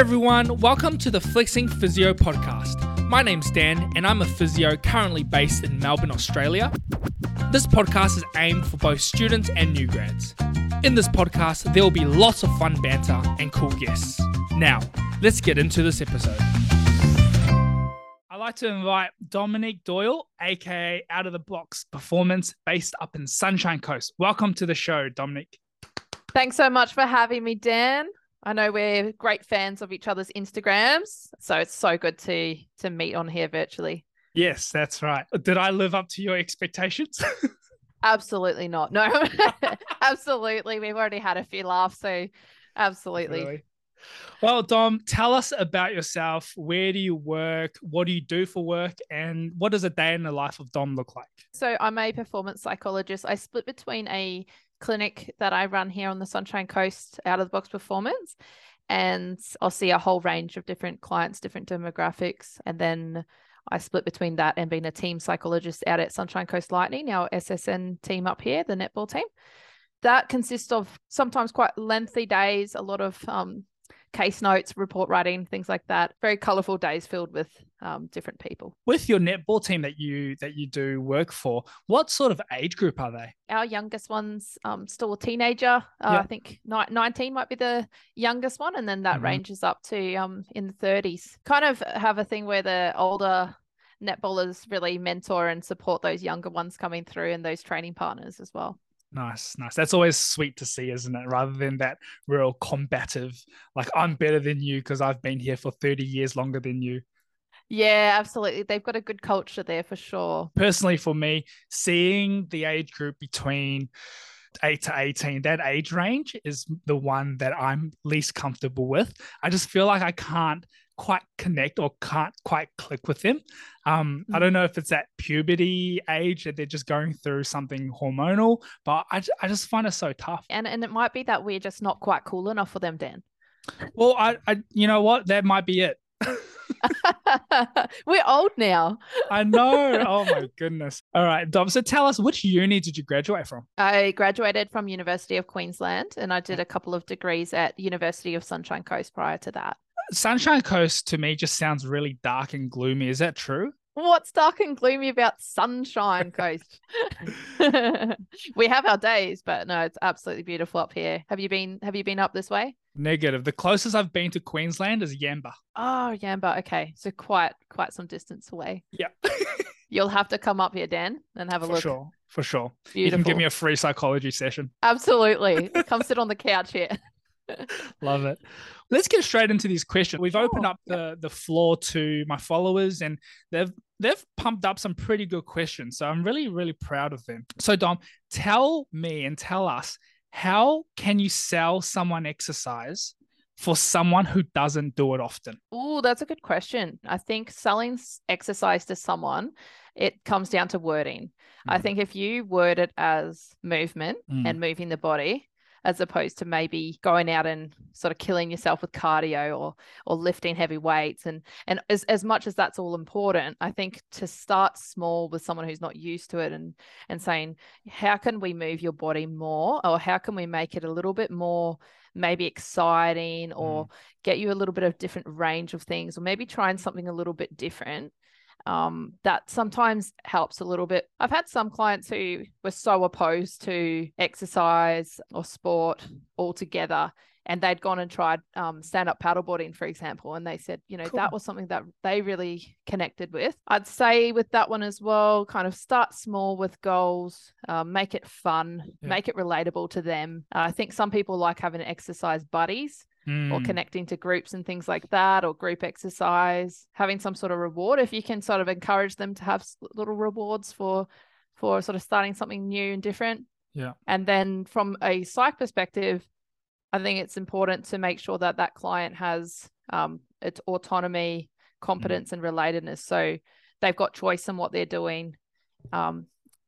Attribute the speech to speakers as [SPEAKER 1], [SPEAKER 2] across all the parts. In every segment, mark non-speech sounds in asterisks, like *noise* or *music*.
[SPEAKER 1] everyone, welcome to the Flexing Physio podcast. My name's Dan, and I'm a physio currently based in Melbourne, Australia. This podcast is aimed for both students and new grads. In this podcast, there will be lots of fun banter and cool guests. Now, let's get into this episode. I'd like to invite Domonique Doyle, aka Out of the Box Performance, based up in Sunshine Coast. Welcome to the show, Domonique.
[SPEAKER 2] Thanks so much for having me, Dan. I know we're great fans of each other's Instagrams, so it's so good to to meet on here virtually.
[SPEAKER 1] Yes, that's right. Did I live up to your expectations? *laughs*
[SPEAKER 2] absolutely not. No, *laughs* absolutely. We've already had a few laughs, so absolutely. Really?
[SPEAKER 1] Well, Dom, tell us about yourself. Where do you work? What do you do for work? And what does a day in the life of Dom look like?
[SPEAKER 2] So, I'm a performance psychologist. I split between a clinic that I run here on the Sunshine Coast out of the box performance. And I'll see a whole range of different clients, different demographics. And then I split between that and being a team psychologist out at Sunshine Coast Lightning, our SSN team up here, the netball team. That consists of sometimes quite lengthy days, a lot of um, case notes, report writing, things like that. Very colorful days filled with um, different people.
[SPEAKER 1] With your netball team that you that you do work for, what sort of age group are they?
[SPEAKER 2] Our youngest one's um, still a teenager. Uh, yep. I think ni- 19 might be the youngest one, and then that mm-hmm. ranges up to um, in the 30s. Kind of have a thing where the older netballers really mentor and support those younger ones coming through and those training partners as well.
[SPEAKER 1] Nice, nice. That's always sweet to see, isn't it? Rather than that real combative, like I'm better than you because I've been here for 30 years longer than you.
[SPEAKER 2] Yeah, absolutely. They've got a good culture there for sure.
[SPEAKER 1] Personally, for me, seeing the age group between 8 to 18, that age range is the one that I'm least comfortable with. I just feel like I can't quite connect or can't quite click with them. Um, mm-hmm. I don't know if it's that puberty age that they're just going through something hormonal, but I, I just find it so tough.
[SPEAKER 2] And and it might be that we're just not quite cool enough for them, Dan.
[SPEAKER 1] Well, I, I you know what? That might be it. *laughs*
[SPEAKER 2] We're old now.
[SPEAKER 1] I know. Oh my goodness. All right, Dom. So tell us, which uni did you graduate from?
[SPEAKER 2] I graduated from University of Queensland, and I did a couple of degrees at University of Sunshine Coast prior to that.
[SPEAKER 1] Sunshine Coast to me just sounds really dark and gloomy. Is that true?
[SPEAKER 2] What's dark and gloomy about Sunshine Coast? *laughs* we have our days, but no, it's absolutely beautiful up here. Have you been have you been up this way?
[SPEAKER 1] Negative. The closest I've been to Queensland is Yamba.
[SPEAKER 2] Oh, Yamba. Okay. So quite quite some distance away.
[SPEAKER 1] Yeah. *laughs*
[SPEAKER 2] You'll have to come up here, Dan, and have a
[SPEAKER 1] For
[SPEAKER 2] look.
[SPEAKER 1] For sure. For sure. Beautiful. You can give me a free psychology session.
[SPEAKER 2] Absolutely. *laughs* come sit on the couch here. *laughs*
[SPEAKER 1] Love it. Let's get straight into these questions. We've opened up the the floor to my followers, and they've they've pumped up some pretty good questions. So I'm really really proud of them. So Dom, tell me and tell us how can you sell someone exercise for someone who doesn't do it often?
[SPEAKER 2] Oh, that's a good question. I think selling exercise to someone, it comes down to wording. Mm. I think if you word it as movement mm. and moving the body, as opposed to maybe going out and sort of killing yourself with cardio or or lifting heavy weights. And and as, as much as that's all important i think to start small with someone who's not used to it and and saying how can we move your body more? or how can we make it a little bit more maybe exciting? or mm. get you a little bit of different range of things or maybe trying something a little bit different um, that sometimes helps a little bit. I've had some clients who were so opposed to exercise or sport altogether. And they'd gone and tried um, stand up paddleboarding, for example. And they said, you know, cool. that was something that they really connected with. I'd say with that one as well, kind of start small with goals, um, make it fun, yeah. make it relatable to them. Uh, I think some people like having exercise buddies mm. or connecting to groups and things like that, or group exercise, having some sort of reward. If you can sort of encourage them to have little rewards for for sort of starting something new and different.
[SPEAKER 1] Yeah.
[SPEAKER 2] And then from a psych perspective, I think it's important to make sure that that client has um, its autonomy, competence, mm. and relatedness. So they've got choice in what they're doing, um,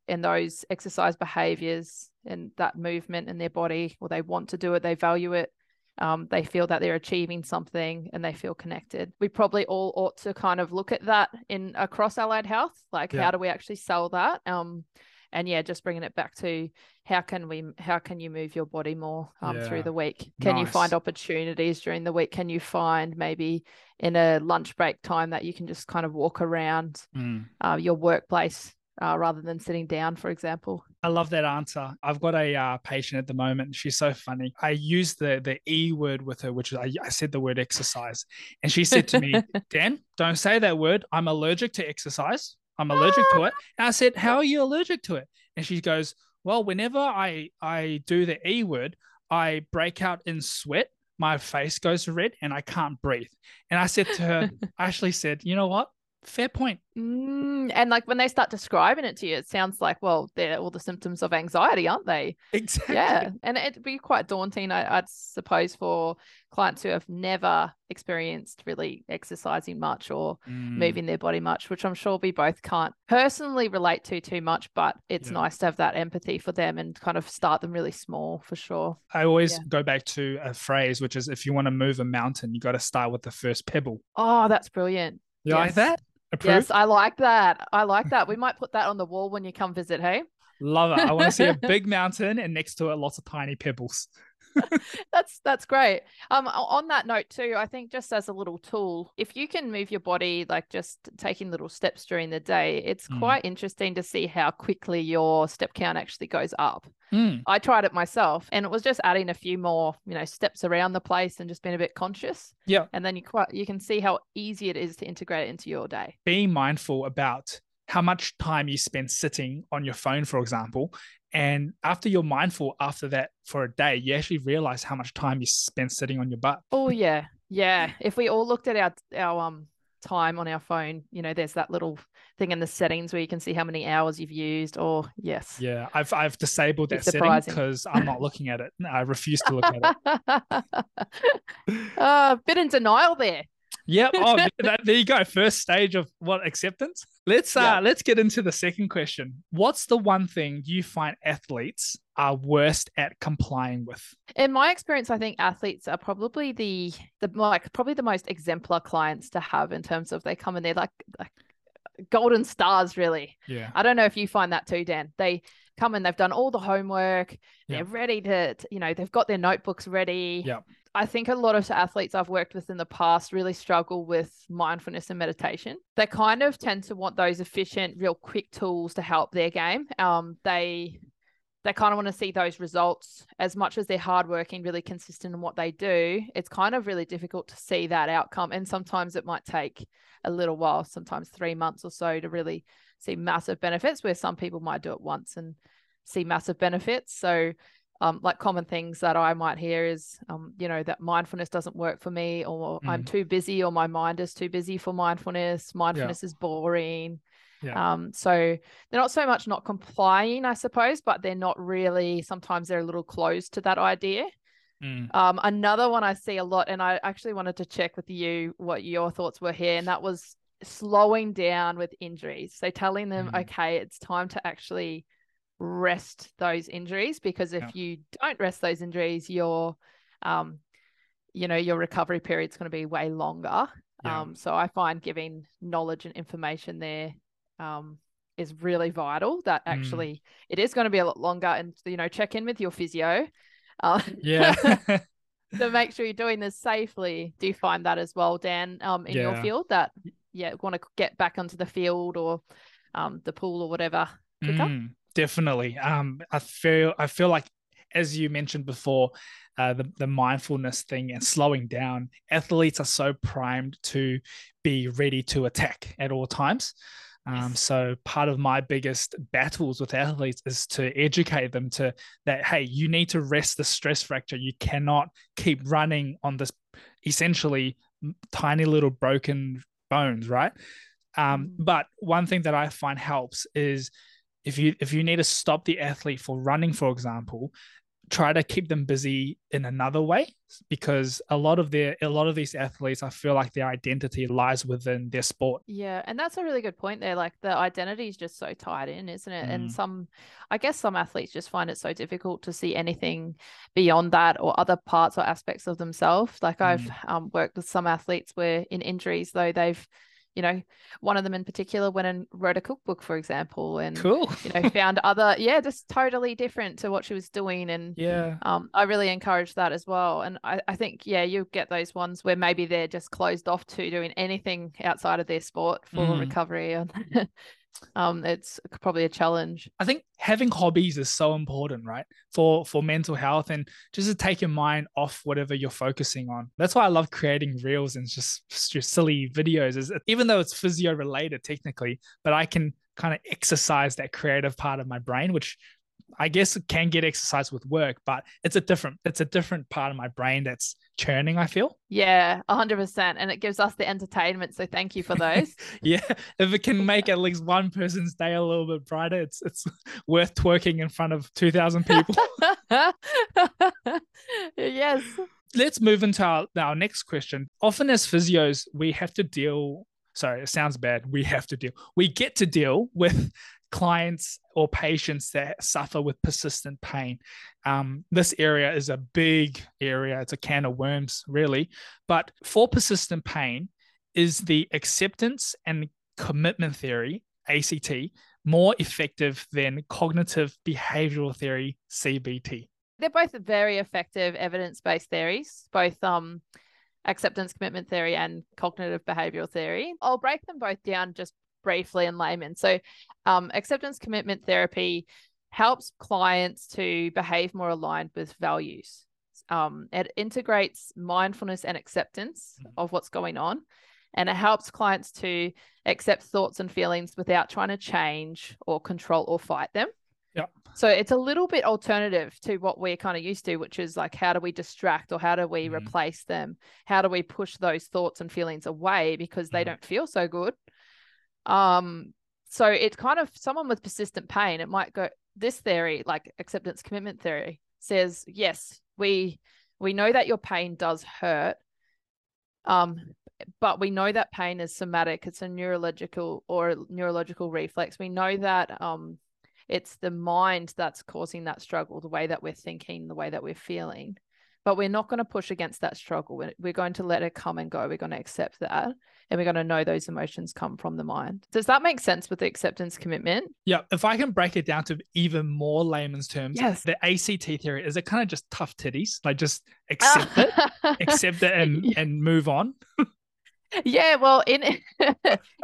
[SPEAKER 2] in those exercise behaviors and that movement in their body, or they want to do it, they value it, um, they feel that they're achieving something and they feel connected. We probably all ought to kind of look at that in across allied health, like yeah. how do we actually sell that? Um, and yeah, just bringing it back to how can we how can you move your body more um, yeah. through the week? Can nice. you find opportunities during the week? Can you find maybe in a lunch break time that you can just kind of walk around mm. uh, your workplace uh, rather than sitting down, for example?
[SPEAKER 1] I love that answer. I've got a uh, patient at the moment. She's so funny. I used the the E word with her, which is I, I said the word exercise, and she said to me, *laughs* "Dan, don't say that word. I'm allergic to exercise." I'm allergic to it. And I said, How are you allergic to it? And she goes, Well, whenever I I do the E word, I break out in sweat, my face goes red, and I can't breathe. And I said to her, *laughs* I actually said, you know what? Fair point.
[SPEAKER 2] Mm, and like when they start describing it to you, it sounds like, well, they're all the symptoms of anxiety, aren't they?
[SPEAKER 1] Exactly.
[SPEAKER 2] Yeah. And it'd be quite daunting, I, would suppose, for clients who have never experienced really exercising much or mm. moving their body much, which I'm sure we both can't personally relate to too much, but it's yeah. nice to have that empathy for them and kind of start them really small for sure.
[SPEAKER 1] I always yeah. go back to a phrase, which is if you want to move a mountain, you got to start with the first pebble.
[SPEAKER 2] Oh, that's brilliant.
[SPEAKER 1] You yes. like that?
[SPEAKER 2] Approved? Yes, I like that. I like that. We might put that on the wall when you come visit. Hey,
[SPEAKER 1] love it. I want to see a *laughs* big mountain and next to it lots of tiny pebbles. *laughs*
[SPEAKER 2] that's that's great. Um, on that note too, I think just as a little tool, if you can move your body like just taking little steps during the day, it's mm. quite interesting to see how quickly your step count actually goes up.
[SPEAKER 1] Mm.
[SPEAKER 2] I tried it myself, and it was just adding a few more, you know, steps around the place and just being a bit conscious.
[SPEAKER 1] Yeah,
[SPEAKER 2] and then you quite you can see how easy it is to integrate it into your day.
[SPEAKER 1] Being mindful about how much time you spend sitting on your phone, for example, and after you're mindful after that for a day, you actually realize how much time you spend sitting on your butt.
[SPEAKER 2] Oh *laughs* yeah. Yeah. If we all looked at our our um time on our phone, you know, there's that little thing in the settings where you can see how many hours you've used or yes.
[SPEAKER 1] Yeah. I've I've disabled that setting because I'm not looking at it. I refuse to look at it. *laughs*
[SPEAKER 2] Uh, bit in denial there.
[SPEAKER 1] Yep. *laughs* Oh, there you go. First stage of what acceptance. Let's uh let's get into the second question. What's the one thing you find athletes are worst at complying with?
[SPEAKER 2] In my experience, I think athletes are probably the the like probably the most exemplar clients to have in terms of they come in there like, like golden stars really.
[SPEAKER 1] Yeah.
[SPEAKER 2] I don't know if you find that too, Dan. They come in, they've done all the homework, they're ready to, to, you know, they've got their notebooks ready.
[SPEAKER 1] Yeah.
[SPEAKER 2] I think a lot of athletes I've worked with in the past really struggle with mindfulness and meditation. They kind of tend to want those efficient, real quick tools to help their game. Um, they they kind of want to see those results as much as they're hardworking, really consistent in what they do. It's kind of really difficult to see that outcome, and sometimes it might take a little while, sometimes three months or so, to really see massive benefits. Where some people might do it once and see massive benefits. So um, like common things that I might hear is, um, you know, that mindfulness doesn't work for me, or mm. I'm too busy, or my mind is too busy for mindfulness. Mindfulness yeah. is boring.
[SPEAKER 1] Yeah.
[SPEAKER 2] Um, so they're not so much not complying, I suppose, but they're not really. Sometimes they're a little closed to that idea.
[SPEAKER 1] Mm.
[SPEAKER 2] Um, another one I see a lot, and I actually wanted to check with you what your thoughts were here, and that was slowing down with injuries. So telling them, mm. okay, it's time to actually rest those injuries because if yeah. you don't rest those injuries, your um, you know, your recovery period is going to be way longer. Yeah. Um, so I find giving knowledge and information there um, is really vital. That mm. actually mm. it is going to be a lot longer, and you know, check in with your physio.
[SPEAKER 1] Uh, yeah. *laughs* *laughs*
[SPEAKER 2] to make sure you're doing this safely. Do you find that as well, Dan, um, in yeah. your field that yeah want to get back onto the field or um, the pool or whatever? Mm
[SPEAKER 1] definitely. Um, I feel I feel like as you mentioned before, uh, the the mindfulness thing and slowing down. Athletes are so primed to be ready to attack at all times. Um, so part of my biggest battles with athletes is to educate them to that hey, you need to rest the stress fracture. You cannot keep running on this essentially tiny little broken bones, right? Um, mm. but one thing that I find helps is if you if you need to stop the athlete for running for example try to keep them busy in another way because a lot of their a lot of these athletes i feel like their identity lies within their sport
[SPEAKER 2] yeah and that's a really good point there like the identity is just so tied in isn't it mm. and some i guess some athletes just find it so difficult to see anything beyond that or other parts or aspects of themselves like i've mm. um, worked with some athletes where in injuries though they've you know, one of them in particular went and wrote a cookbook, for example, and
[SPEAKER 1] cool.
[SPEAKER 2] you know, found *laughs* other, yeah, just totally different to what she was doing. And
[SPEAKER 1] yeah,
[SPEAKER 2] um, I really encourage that as well. And I, I think, yeah, you get those ones where maybe they're just closed off to doing anything outside of their sport for mm. recovery. And *laughs* um, it's probably a challenge.
[SPEAKER 1] I think having hobbies is so important, right? For for mental health and just to take your mind off whatever you're focusing on. That's why I love creating reels and just just silly videos. Is even though it's physio related technically, but I can kind of exercise that creative part of my brain, which I guess it can get exercise with work, but it's a different it's a different part of my brain that's churning, I feel.
[SPEAKER 2] Yeah, 100%. And it gives us the entertainment. So thank you for those. *laughs*
[SPEAKER 1] yeah. If it can make at least one person's day a little bit brighter, it's it's *laughs* worth twerking in front of 2,000 people. *laughs*
[SPEAKER 2] yes.
[SPEAKER 1] Let's move into our, our next question. Often as physios, we have to deal sorry, it sounds bad. We have to deal. We get to deal with clients or patients that suffer with persistent pain. Um, this area is a big area, it's a can of worms, really. But for persistent pain, is the acceptance and commitment theory, ACT, more effective than cognitive behavioral theory, CBT?
[SPEAKER 2] They're both very effective evidence based theories, both um, acceptance commitment theory and cognitive behavioral theory. I'll break them both down just briefly in layman. So, um, acceptance commitment therapy helps clients to behave more aligned with values. Um, it integrates mindfulness and acceptance of what's going on. And it helps clients to accept thoughts and feelings without trying to change or control or fight them.
[SPEAKER 1] Yeah.
[SPEAKER 2] So it's a little bit alternative to what we're kind of used to, which is like, how do we distract or how do we mm. replace them? How do we push those thoughts and feelings away because they mm. don't feel so good? Um, so it's kind of someone with persistent pain, it might go this theory, like acceptance commitment theory, says, yes, we we know that your pain does hurt. Um, but we know that pain is somatic, it's a neurological or neurological reflex. We know that um it's the mind that's causing that struggle, the way that we're thinking, the way that we're feeling but we're not going to push against that struggle. We're we're going to let it come and go. We're going to accept that. And we're going to know those emotions come from the mind. Does that make sense with the acceptance commitment?
[SPEAKER 1] Yeah. If I can break it down to even more layman's terms,
[SPEAKER 2] yes.
[SPEAKER 1] the ACT theory is it kind of just tough titties? Like just *laughs* accept it, accept it and, yeah. and move on. *laughs*
[SPEAKER 2] yeah well in *laughs*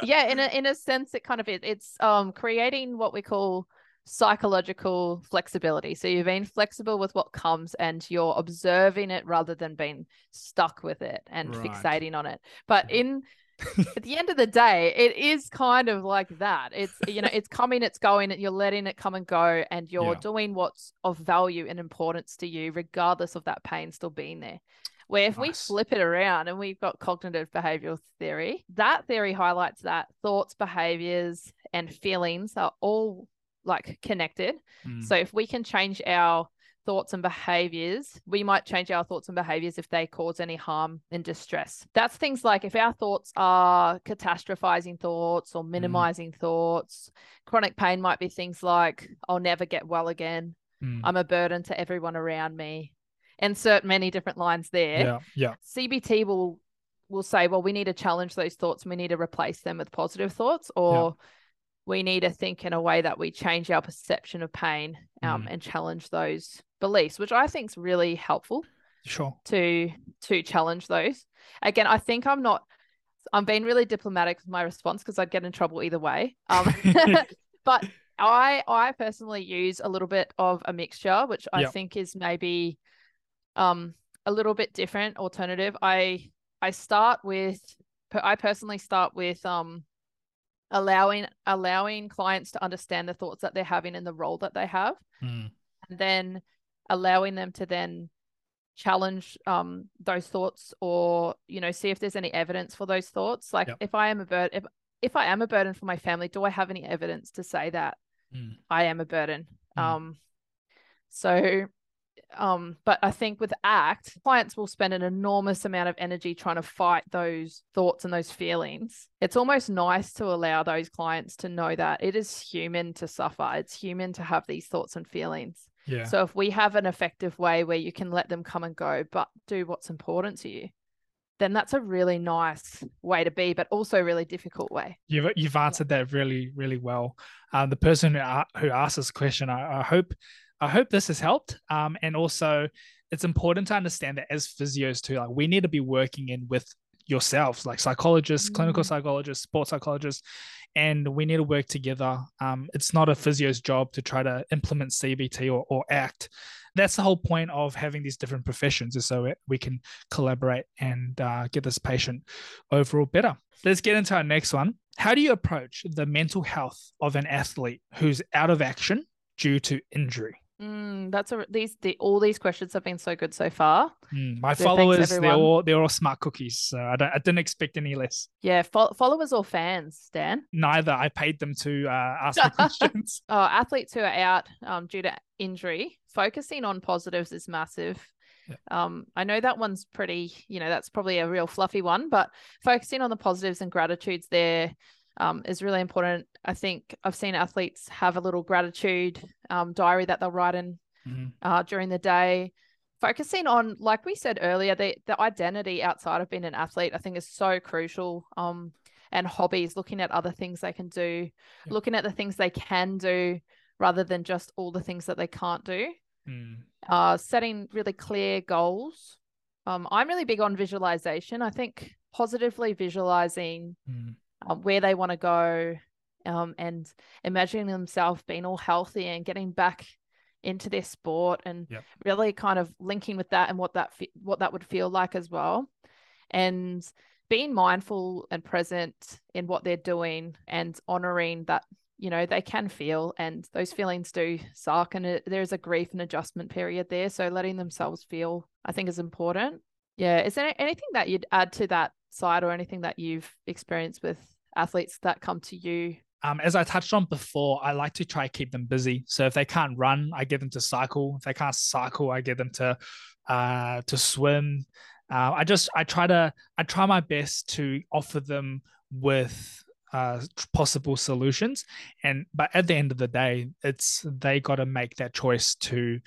[SPEAKER 2] yeah in a in a sense it kind of is it's um creating what we call psychological flexibility. So you're being flexible with what comes and you're observing it rather than being stuck with it and right. fixating on it. But in *laughs* at the end of the day, it is kind of like that. It's you know, it's coming, it's going, and you're letting it come and go, and you're yeah. doing what's of value and importance to you, regardless of that pain still being there. Where if nice. we flip it around and we've got cognitive behavioral theory, that theory highlights that thoughts, behaviors, and feelings are all like connected. Mm. So if we can change our thoughts and behaviors, we might change our thoughts and behaviors if they cause any harm and distress. That's things like if our thoughts are catastrophizing thoughts or mm. minimizing mm. thoughts, chronic pain might be things like, I'll never get well again. Mm. I'm a burden to everyone around me. Insert many different lines there.
[SPEAKER 1] Yeah. Yeah.
[SPEAKER 2] CBT will will say, well, we need to challenge those thoughts and we need to replace them with positive thoughts or yeah we need to think in a way that we change our perception of pain um, mm. and challenge those beliefs, which I think is really helpful.
[SPEAKER 1] Sure.
[SPEAKER 2] To to challenge those. Again, I think I'm not. I'm being really diplomatic with my response because I'd get in trouble either way. Um, *laughs* *laughs* but I I personally use a little bit of a mixture, which I yep. think is maybe um a little bit different alternative. I I start with I personally start with um allowing allowing clients to understand the thoughts that they're having and the role that they have
[SPEAKER 1] mm.
[SPEAKER 2] and then allowing them to then challenge um those thoughts or you know see if there's any evidence for those thoughts like yep. if i am a burden if if i am a burden for my family do i have any evidence to say that
[SPEAKER 1] mm.
[SPEAKER 2] i am a burden mm. um so um, but I think with ACT, clients will spend an enormous amount of energy trying to fight those thoughts and those feelings. It's almost nice to allow those clients to know that it is human to suffer. It's human to have these thoughts and feelings.
[SPEAKER 1] Yeah.
[SPEAKER 2] So if we have an effective way where you can let them come and go, but do what's important to you, then that's a really nice way to be, but also a really difficult way.
[SPEAKER 1] You've you've answered that really really well. Uh, the person who who asked this question, I, I hope I hope this has helped. Um, and also, it's important to understand that as physios too, like we need to be working in with yourselves, like psychologists, mm. clinical psychologists, sports psychologists, and we need to work together. Um, it's not a physio's job to try to implement CBT or, or ACT. That's the whole point of having these different professions, is so we can collaborate and uh, get this patient overall better. Let's get into our next one. How do you approach the mental health of an athlete who's out of action due to injury?
[SPEAKER 2] Mm, that's a these the all these questions have been so good so far.
[SPEAKER 1] Mm, my so followers, they're all they're all smart cookies. So I don't I didn't expect any less.
[SPEAKER 2] Yeah, fo- followers or fans, Dan?
[SPEAKER 1] Neither. I paid them to uh, ask the *laughs* questions. *laughs*
[SPEAKER 2] oh, athletes who are out um, due to injury, focusing on positives is massive. Yeah. Um, I know that one's pretty, you know, that's probably a real fluffy one, but focusing on the positives and gratitudes there um, is really important. I think I've seen athletes have a little gratitude um, diary that they'll write in mm-hmm. uh, during the day. Focusing on, like we said earlier, the, the identity outside of being an athlete, I think is so crucial. Um, and hobbies, looking at other things they can do, yeah. looking at the things they can do rather than just all the things that they can't do. Mm. Uh, setting really clear goals. Um, I'm really big on visualization. I think positively visualizing mm um, where they want to go, um, and imagining themselves being all healthy and getting back into their sport and yep. really kind of linking with that and what that what that would feel like as well. And being mindful and present in what they're doing and honoring that you know they can feel and those feelings do suck and it, there's a grief and adjustment period there. So letting themselves feel i think is important. Yeah. Is there anything that you'd add to that side or anything that you've experienced with athletes that come to you?
[SPEAKER 1] Um, as I touched on before, I like to try to keep them busy. So if they can't run, I get them to cycle. If they can't cycle, I get them to uh, to swim. Uh, I just I try to I try my best to offer them with uh, possible solutions and but at the end of the day it's they got to make that choice to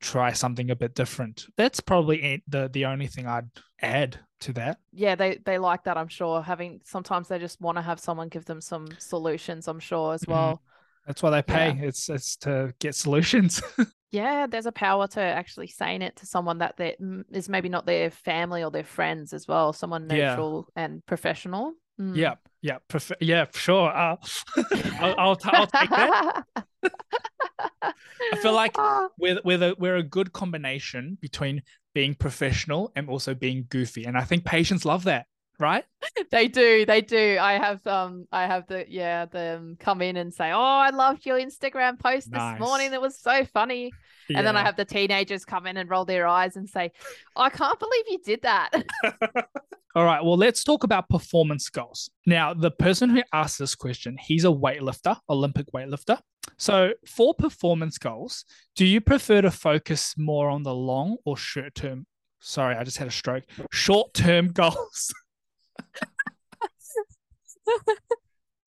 [SPEAKER 1] try something a bit different. That's probably the the only thing I'd add to that.
[SPEAKER 2] Yeah, they they like that. I'm sure. Having sometimes they just want to have someone give them some solutions. I'm sure as mm-hmm. well.
[SPEAKER 1] Mm-hmm. That's why they pay. Yeah. It's it's to get solutions. *laughs*
[SPEAKER 2] yeah, there's a power to actually saying it to someone that that is maybe not their family or their friends as well. Someone neutral yeah. and professional.
[SPEAKER 1] Mm. Yeah, yeah, prof- yeah, sure. Uh, *laughs* I'll, I'll, t- I'll take that. *laughs* I feel like we're we're the, we're a good combination between being professional and also being goofy, and I think patients love that, right?
[SPEAKER 2] They do, they do. I have um, I have the yeah them come in and say, "Oh, I loved your Instagram post nice. this morning. It was so funny." Yeah. And then I have the teenagers come in and roll their eyes and say, I can't believe you did that. *laughs* *laughs*
[SPEAKER 1] All right, well, let's talk about performance goals. Now, the person who asked this question, he's a weightlifter, Olympic weightlifter. So, for performance goals, do you prefer to focus more on the long or short term? Sorry, I just had a stroke. Short term *laughs* goals.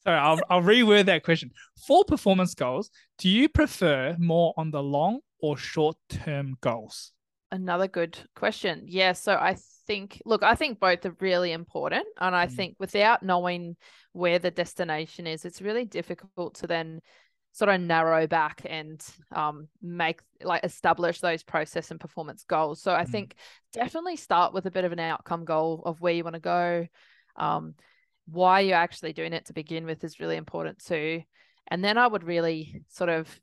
[SPEAKER 1] Sorry, I'll, I'll reword that question. For performance goals, do you prefer more on the long or short term goals?
[SPEAKER 2] Another good question. Yeah. So I think, look, I think both are really important. And I mm. think without knowing where the destination is, it's really difficult to then sort of narrow back and um, make like establish those process and performance goals. So I mm. think definitely start with a bit of an outcome goal of where you want to go. Um, why you're actually doing it to begin with is really important too. And then I would really sort of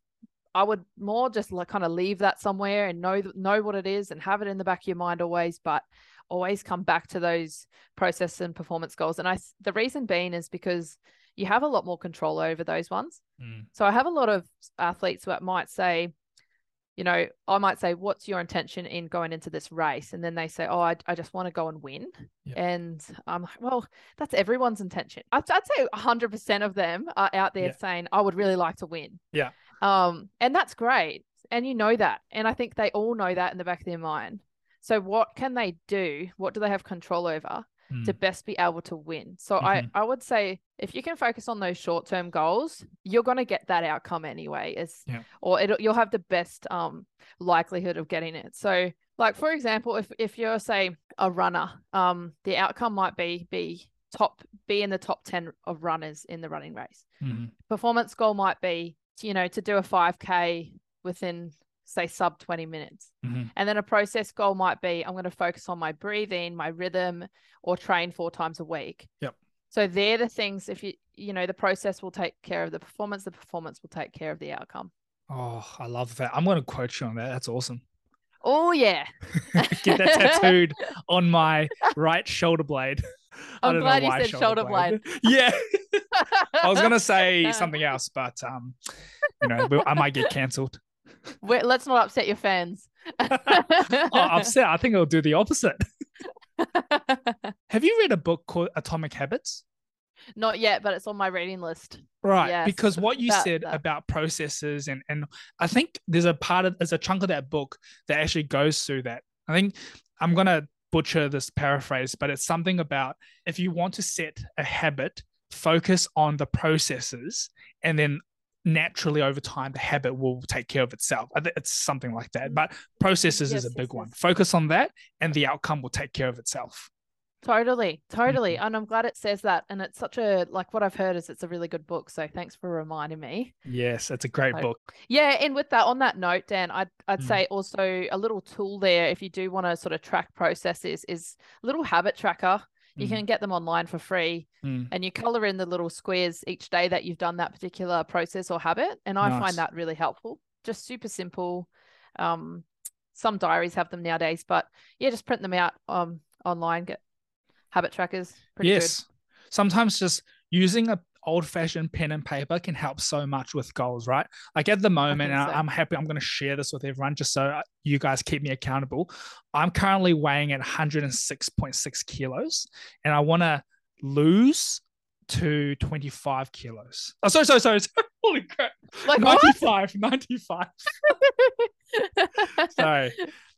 [SPEAKER 2] I would more just like kind of leave that somewhere and know know what it is and have it in the back of your mind always, but always come back to those process and performance goals. And I the reason being is because you have a lot more control over those ones. Mm. So I have a lot of athletes that might say, you know, I might say, what's your intention in going into this race? And then they say, oh, I, I just want to go and win. Yep. And I'm like, well, that's everyone's intention. I'd, I'd say 100% of them are out there yeah. saying, I would really like to win.
[SPEAKER 1] Yeah.
[SPEAKER 2] Um, and that's great. And you know that. And I think they all know that in the back of their mind. So what can they do? What do they have control over mm. to best be able to win? So mm-hmm. I, I would say if you can focus on those short term goals, you're going to get that outcome anyway. Is yeah. or it you'll have the best um likelihood of getting it. So like for example, if if you're say a runner, um, the outcome might be be top be in the top 10 of runners in the running race.
[SPEAKER 1] Mm-hmm.
[SPEAKER 2] Performance goal might be, you know, to do a 5k within say sub 20 minutes.
[SPEAKER 1] Mm-hmm.
[SPEAKER 2] And then a process goal might be I'm going to focus on my breathing, my rhythm or train four times a week.
[SPEAKER 1] Yep.
[SPEAKER 2] So they're the things if you you know the process will take care of the performance, the performance will take care of the outcome.
[SPEAKER 1] Oh, I love that. I'm going to quote you on that. That's awesome.
[SPEAKER 2] Oh yeah. *laughs*
[SPEAKER 1] Get that tattooed *laughs* on my right shoulder blade.
[SPEAKER 2] I'm glad you said shoulder blade.
[SPEAKER 1] blade. *laughs* yeah. I was gonna say something else, but um, you know, I might get cancelled.
[SPEAKER 2] Let's not upset your fans. *laughs*
[SPEAKER 1] oh, upset. I think it'll do the opposite. *laughs* Have you read a book called Atomic Habits?
[SPEAKER 2] Not yet, but it's on my reading list.
[SPEAKER 1] Right.
[SPEAKER 2] Yes,
[SPEAKER 1] because what you
[SPEAKER 2] that-
[SPEAKER 1] said
[SPEAKER 2] that.
[SPEAKER 1] about processes and and I think there's a part of there's a chunk of that book that actually goes through that. I think I'm gonna butcher this paraphrase, but it's something about if you want to set a habit, focus on the processes and then naturally over time the habit will take care of itself. It's something like that. But processes
[SPEAKER 2] Yes,
[SPEAKER 1] is a
[SPEAKER 2] yes,
[SPEAKER 1] big one.
[SPEAKER 2] yes.
[SPEAKER 1] Focus on that and the outcome will take care of itself.
[SPEAKER 2] Totally, totally.
[SPEAKER 1] Mm-hmm.
[SPEAKER 2] And I'm glad it says that. And it's such a like what I've heard is it's a really good book. So thanks for reminding me.
[SPEAKER 1] Yes, it's a great
[SPEAKER 2] Right.
[SPEAKER 1] book.
[SPEAKER 2] Yeah, and with that on that note, Dan, I'd I'd
[SPEAKER 1] Mm.
[SPEAKER 2] say also a little tool there if you do want to sort of track processes is a little habit tracker. You
[SPEAKER 1] Mm.
[SPEAKER 2] can get them online for free
[SPEAKER 1] Mm.
[SPEAKER 2] and you color in the little squares each day that you've done that particular process or habit. And I
[SPEAKER 1] Nice.
[SPEAKER 2] find that really helpful. Just super simple. Um, some diaries have them nowadays, but yeah, just print them out um online, get habit trackers. Pretty
[SPEAKER 1] yes. Sometimes just using a old fashioned pen and paper can help so much with goals, right? Like at the moment,
[SPEAKER 2] think
[SPEAKER 1] and I-
[SPEAKER 2] so.
[SPEAKER 1] I'm happy I'm going to share this with everyone just so uh, you guys keep me accountable. I'm currently weighing at 106.6 kilos and I want to lose to 25 kilos. Oh, sorry, sorry, sorry. sorry. *laughs* Holy crap.
[SPEAKER 2] Like what?
[SPEAKER 1] 95, 95. *laughs* Sorry.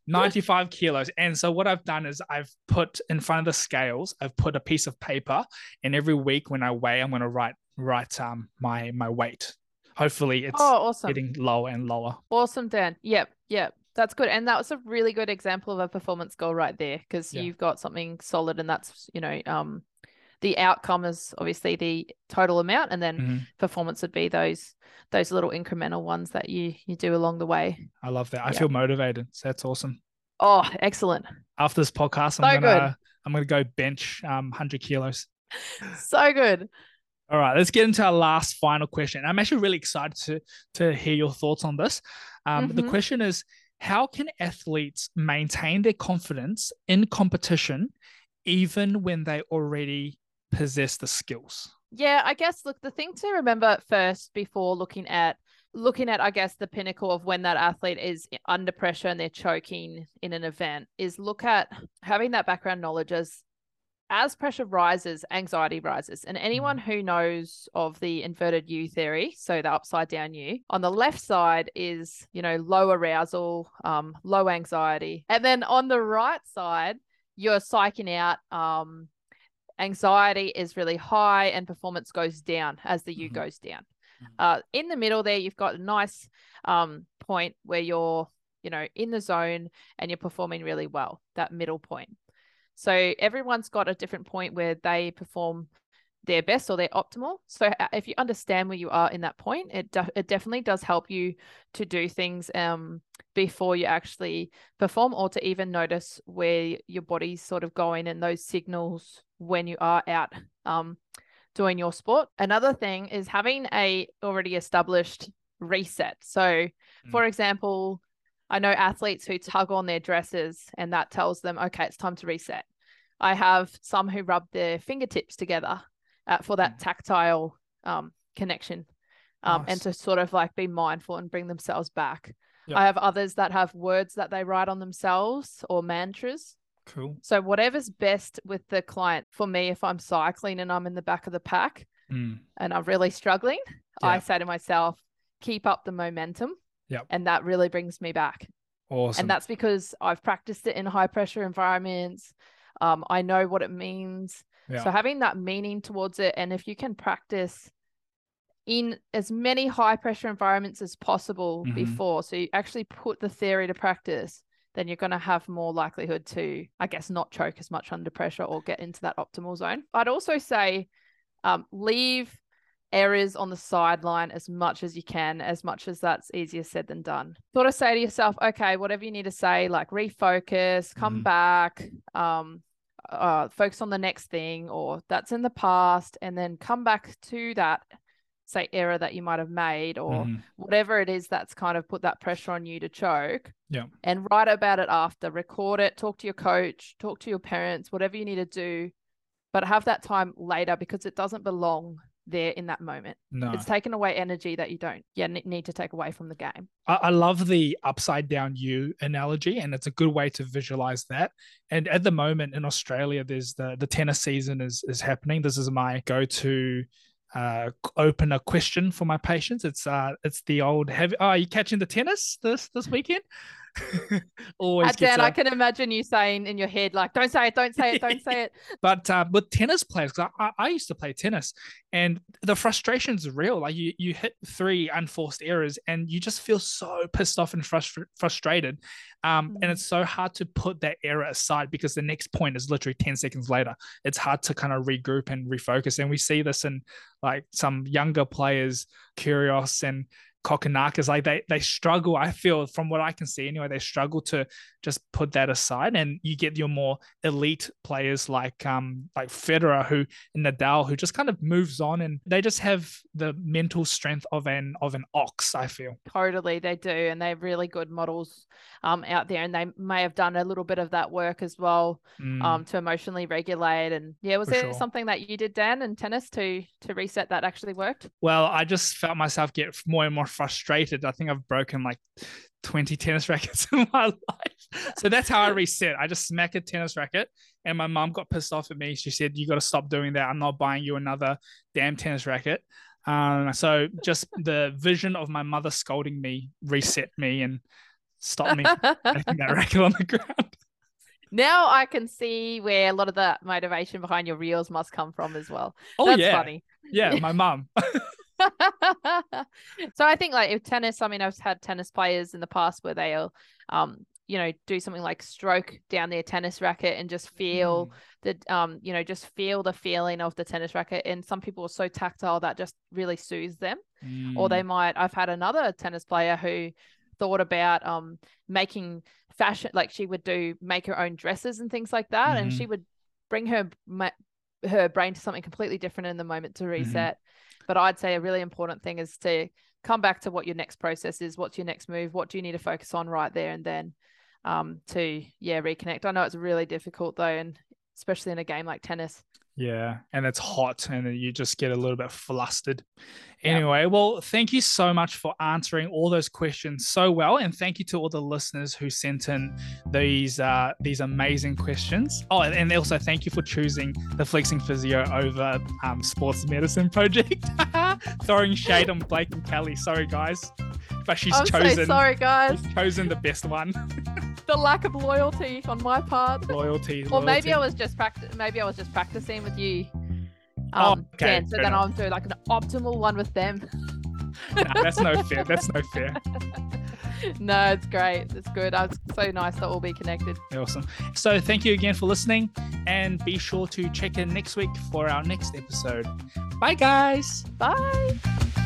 [SPEAKER 1] 95 kilos. And so what I've done is I've put in front of the scales, I've put a piece of paper, and every week when I weigh, I'm going to write write um my my weight. Hopefully it's
[SPEAKER 2] oh, awesome.
[SPEAKER 1] getting lower and lower.
[SPEAKER 2] Awesome, Dan. Yep, yep. That's good. And that was a really good example of a performance goal right there because
[SPEAKER 1] Yeah.
[SPEAKER 2] you've got something solid and that's, you know, um the outcome is obviously the total amount and then
[SPEAKER 1] Mhm.
[SPEAKER 2] performance would be those those little incremental ones that you you do along the way.
[SPEAKER 1] I love that. I
[SPEAKER 2] Yeah.
[SPEAKER 1] feel motivated. So that's awesome.
[SPEAKER 2] Oh, excellent.
[SPEAKER 1] After this podcast,
[SPEAKER 2] So
[SPEAKER 1] I'm gonna I'm gonna go bench um 100 kilos. *laughs*
[SPEAKER 2] So good.
[SPEAKER 1] All right, let's get into our last final question. I'm actually really excited to to hear your thoughts on this. Um, The
[SPEAKER 2] Mhm.
[SPEAKER 1] question is, how can athletes maintain their confidence in competition, even when they already possess the skills?
[SPEAKER 2] Yeah, I guess look, the thing to remember first before looking at looking at I guess the pinnacle of when that athlete is under pressure and they're choking in an event is look at having that background knowledge as as pressure rises, anxiety rises. And anyone who knows of the inverted U theory, so the upside down U, on the left side is, you know, low arousal, um, low anxiety. And then on the right side, you're psyching out, um, anxiety is really high and performance goes down as the U
[SPEAKER 1] Mhm.
[SPEAKER 2] goes down.
[SPEAKER 1] Mhm.
[SPEAKER 2] Uh, in the middle there, you've got a nice um, point where you're, you know, in the zone and you're performing really well, that middle point. So everyone's got a different point where they perform their best or their optimal. So uh, if you understand where you are in that point, it de- it definitely does help you to do things um before you actually perform or to even notice where your body's sort of going and those signals when you are out um doing your sport. Another thing is having a already established reset. So for example, I know athletes who tug on their dresses and that tells them, okay, it's time to reset. I have some who rub their fingertips together uh, for that
[SPEAKER 1] Mm.
[SPEAKER 2] tactile um, connection um, and to sort of like be mindful and bring themselves back.
[SPEAKER 1] Yep.
[SPEAKER 2] I have others that have words that they write on themselves or mantras.
[SPEAKER 1] Cool.
[SPEAKER 2] So, whatever's best with the client. For me, if I'm cycling and I'm in the back of the pack
[SPEAKER 1] Mm.
[SPEAKER 2] and I'm really struggling, I say to myself, keep up the momentum.
[SPEAKER 1] Yep.
[SPEAKER 2] And that really brings me back.
[SPEAKER 1] Awesome.
[SPEAKER 2] And that's because I've practiced it in high pressure environments. Um, I know what it means.
[SPEAKER 1] Yeah.
[SPEAKER 2] So having that meaning towards it, and if you can practice in as many high pressure environments as possible
[SPEAKER 1] Mhm.
[SPEAKER 2] before, so you actually put the theory to practice, then you're going to have more likelihood to, I guess, not choke as much under pressure or get into that optimal zone. I'd also say um, leave errors on the sideline as much as you can, as much as that's easier said than done. Sort of say to yourself, okay, whatever you need to say, like refocus, come mm-hmm. back, um, uh, focus on the next thing, or that's in the past, and then come back to that say error that you might have made or mm-hmm. whatever it is that's kind of put that pressure on you to choke
[SPEAKER 1] yeah
[SPEAKER 2] and write about it after record it talk to your coach talk to your parents whatever you need to do but have that time later because it doesn't belong there in that moment.
[SPEAKER 1] No.
[SPEAKER 2] It's taken away energy that you don't yeah, need to take away from the game.
[SPEAKER 1] I, I love the upside down U analogy, and it's a good way to visualize that. And at the moment in Australia, there's the the tennis season is is happening. This is my go to uh, open a question for my patients. It's uh, it's the old have. Oh, are you catching the tennis this this weekend? *laughs*
[SPEAKER 2] Always. Dan, I can imagine you saying in your head, like, "Don't say it, don't say it, don't say it." *laughs*
[SPEAKER 1] but uh, with tennis players, I, I, I, used to play tennis, and the frustration is real. Like you, you hit three unforced errors, and you just feel so pissed off and frust- frustrated. Um, mm-hmm. and it's so hard to put that error aside because the next point is literally ten seconds later. It's hard to kind of regroup and refocus, and we see this in like some younger players, Kyrgios and Kokkinakis, like they they struggle. I feel from what I can see anyway, they struggle to just put that aside, and you get your more elite players like um like Federer, who Nadal, who just kind of moves on, and they just have the mental strength of an of an ox. I feel
[SPEAKER 2] totally they do, and they're really good models um out there, and they may have done a little bit of that work as well mm. um to emotionally regulate. And yeah, was For there sure. something that you did, Dan, in tennis to to reset that actually worked?
[SPEAKER 1] Well, I just felt myself get more and more frustrated. I think I've broken like 20 tennis rackets *laughs* in my life. So that's how I reset. I just smack a tennis racket. And my mom got pissed off at me. She said, You got to stop doing that. I'm not buying you another damn tennis racket. Um, so just the vision of my mother scolding me reset me and stopped me making *laughs* that racket on the ground.
[SPEAKER 2] Now I can see where a lot of the motivation behind your reels must come from as well.
[SPEAKER 1] Oh, That's yeah. funny. Yeah, my mom. *laughs* *laughs*
[SPEAKER 2] so I think like if tennis, I mean, I've had tennis players in the past where they'll, um, you know, do something like stroke down their tennis racket and just feel mm. the, um, you know, just feel the feeling of the tennis racket. And some people are so tactile that just really soothes them. Mm. Or they mm. might. I've had another tennis player who thought about um making fashion, like she would do make her own dresses and things like that, mm-hmm. and she mm-hmm. would bring her her brain to something completely different in the moment to mm-hmm. reset. Mm-hmm but I'd say a really important thing is to come back to what your next process is. What's your next move? What do you need to focus on right there and then um, to, yeah, reconnect? I know it's really difficult though, and especially in a game like tennis.
[SPEAKER 1] Yeah, and it's hot and you just get a little bit flustered. Anyway, well, thank you so much for answering all those questions so well, and thank you to all the listeners who sent in these uh, these amazing questions. Oh, and also thank you for choosing the Flexing Physio over um, Sports Medicine Project. *laughs* Throwing shade on Blake and Kelly. Sorry, guys, but she's
[SPEAKER 2] I'm
[SPEAKER 1] chosen.
[SPEAKER 2] So sorry, guys.
[SPEAKER 1] chosen the best one. *laughs*
[SPEAKER 2] the lack of loyalty on my part.
[SPEAKER 1] Loyalty.
[SPEAKER 2] or loyalty. maybe I was just practice. Maybe I was just practicing with you. Oh, um, oh, okay, Dan, so then enough. I'll do like an optimal one with them.
[SPEAKER 1] nah, that's no fair. That's no fair. *laughs*
[SPEAKER 2] no, it's great. It's good. It's so nice to all be connected.
[SPEAKER 1] Awesome. So thank you again for listening, and be sure to check in next week for our next episode. Bye, guys.
[SPEAKER 2] Bye.